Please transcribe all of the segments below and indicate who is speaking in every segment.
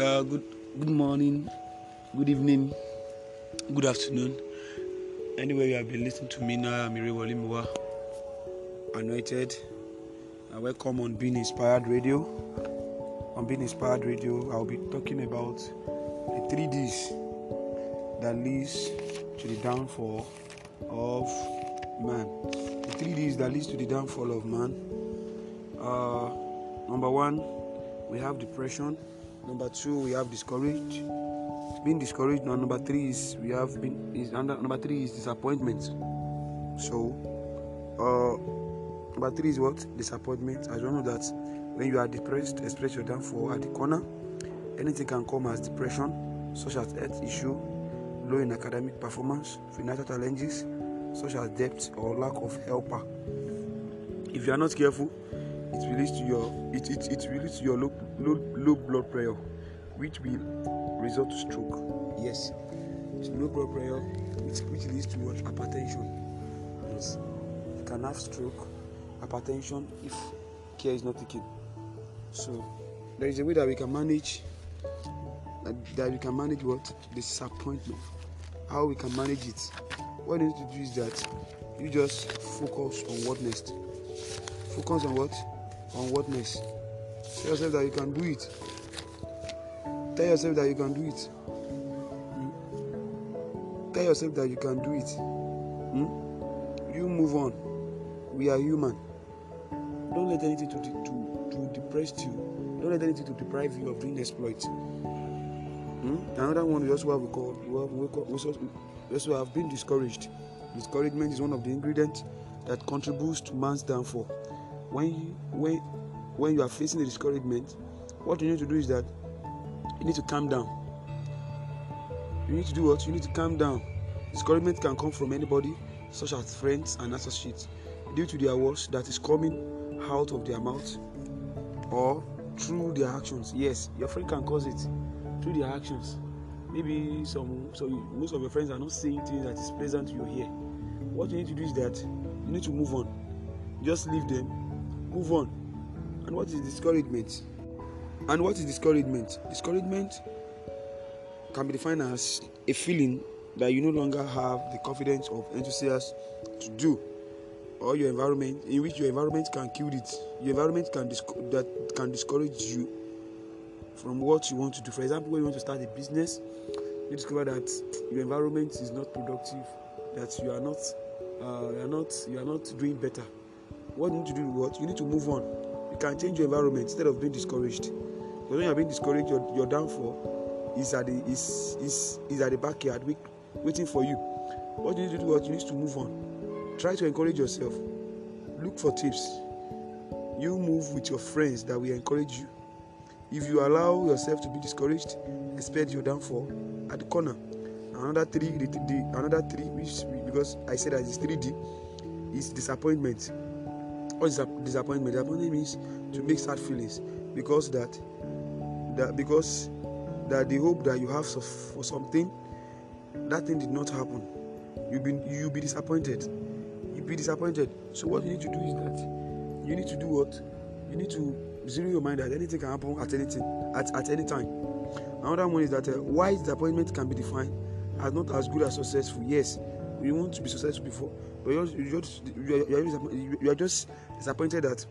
Speaker 1: Uh, good good morning, good evening, good afternoon. Anyway, you have been listening to me now, I'm Irewolemiwa, anointed. Uh, welcome on Being Inspired Radio. On Being Inspired Radio, I'll be talking about the three D's that leads to the downfall of man. The three D's that leads to the downfall of man. Uh, number one, we have depression. Number two, we have discouraged. Being discouraged. Number three is we have been is under number three is disappointment. So, uh, number three is what disappointment. As you know that when you are depressed, especially you're down for at the corner, anything can come as depression, such as health issue, low in academic performance, financial challenges, such as debt or lack of helper. If you are not careful, it lead to your it, it, it lead to your low, low, low blood pressure, which will result to stroke. Yes, it's low blood pressure, which, which leads to what hypertension. Yes, you can have stroke, hypertension if care is not taken. So there is a way that we can manage that, that we can manage what disappointment. How we can manage it. What you need to do is that you just focus on what next. Focus on what? On what next. Tell yourself that you can do it. Tell yourself that you can do it. Hmm? Tell yourself that you can do it. Hmm? You move on. We are human. Don't let anything to, de- to, to depress you. Don't let anything to deprive you of doing exploits. Hmm? Another one we also have we call we, have, we, call, we, also, we also have been discouraged. Discouragement is one of the ingredients that contributes to man's downfall. When you, when when you are facing discouragement, what you need to do is that you need to calm down. You need to do what? You need to calm down. Discouragement can come from anybody, such as friends and associates, due to their words that is coming out of their mouth or through their actions. Yes, your friend can cause it through their actions. Maybe some so most of your friends are not saying things that is pleasant to your ear. What you need to do is that you need to move on. Just leave them, move on. And what is discouragement? And what is discouragement? Discouragement can be defined as a feeling that you no longer have the confidence or enthusiasm to do, or your environment in which your environment can kill it. Your environment can disco- that can discourage you from what you want to do. For example, when you want to start a business, you discover that your environment is not productive, that you are not, uh, you are not, you are not doing better. What you need to do? What you need to move on. You can change your environment instead of being discouraged. Because when you are being discouraged, your, your downfall is at the is is is at the backyard waiting for you. What you need to do? What you need to move on. Try to encourage yourself. Look for tips. You move with your friends that will encourage you. If you allow yourself to be discouraged, expect your downfall at the corner. Another three, the, the, another three, which because I said that it's three D, is disappointment. What is disappointment? Disappointment means to make sad feelings because that that because that the hope that you have for something, that thing did not happen. You'll be you'll be disappointed. You'll be disappointed. So what you need to do is that you need to do what? You need to zero your mind that anything can happen at anything at, at any time. Another one is that uh, why disappointment can be defined as not as good as successful. Yes, we want to be successful before, but you're, you're just you're, you're, you're just disappointed that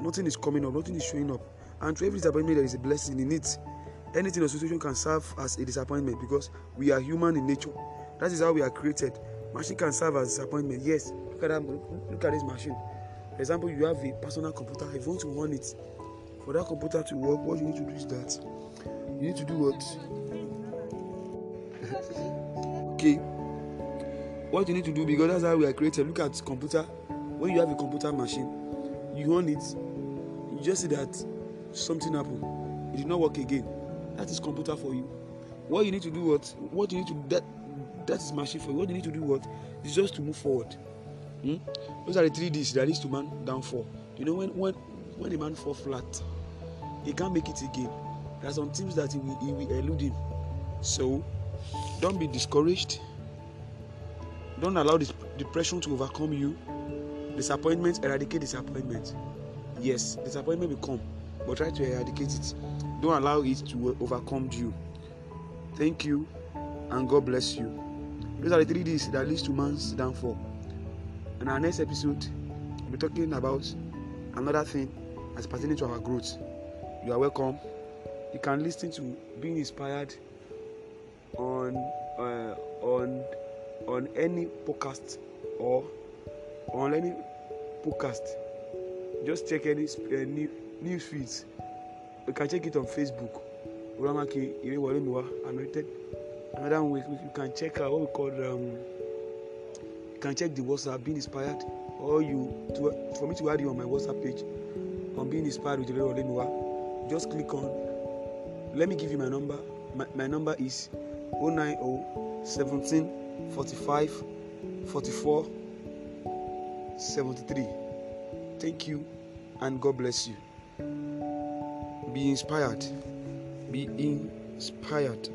Speaker 1: nothing is coming up, nothing is showing up. And to every disappointment, there is a blessing in it. Anything or situation can serve as a disappointment because we are human in nature. That is how we are created. Machine can serve as disappointment. Yes, look at that. Look at this machine. For example, you have a personal computer. If you want to run it, for that computer to work, what you need to do is that you need to do what? okay. What you need to do because that's how we are created. Look at computer. When you have a computer machine, you run it, you just see that something happened. It did not work again. That is computer for you. What you need to do what? What you need to that that is machine for you. What you need to do what? Is just to move forward. Hmm? Those are the three D's that leads to man downfall. You know when when when a man fall flat, he can't make it again. There are some things that he will, he will elude him. So don't be discouraged. Don't allow this depression to overcome you. Disappointment, eradicate disappointment. Yes, disappointment will come. but try to eradicate it. Don't allow it to overcome you. Thank you, and God bless you. Those are the three D's that leads to man's downfall. In our next episode, we'll be talking about another thing as pertaining to our growth. You are welcome. You can listen to being inspired on on any podcast or on any podcast. Just check any uh, new, news feeds. You can check it on Facebook. Uramaki Irewolemiwa Anointed. Another one you can check out what we call um, you can check the WhatsApp being inspired or you to for me to add you on my WhatsApp page on being inspired with Irewolemiwa. Just click on let me give you my number. My, my number is 090 17 45 44 73. Thank you and God bless you. Be inspired. Be inspired.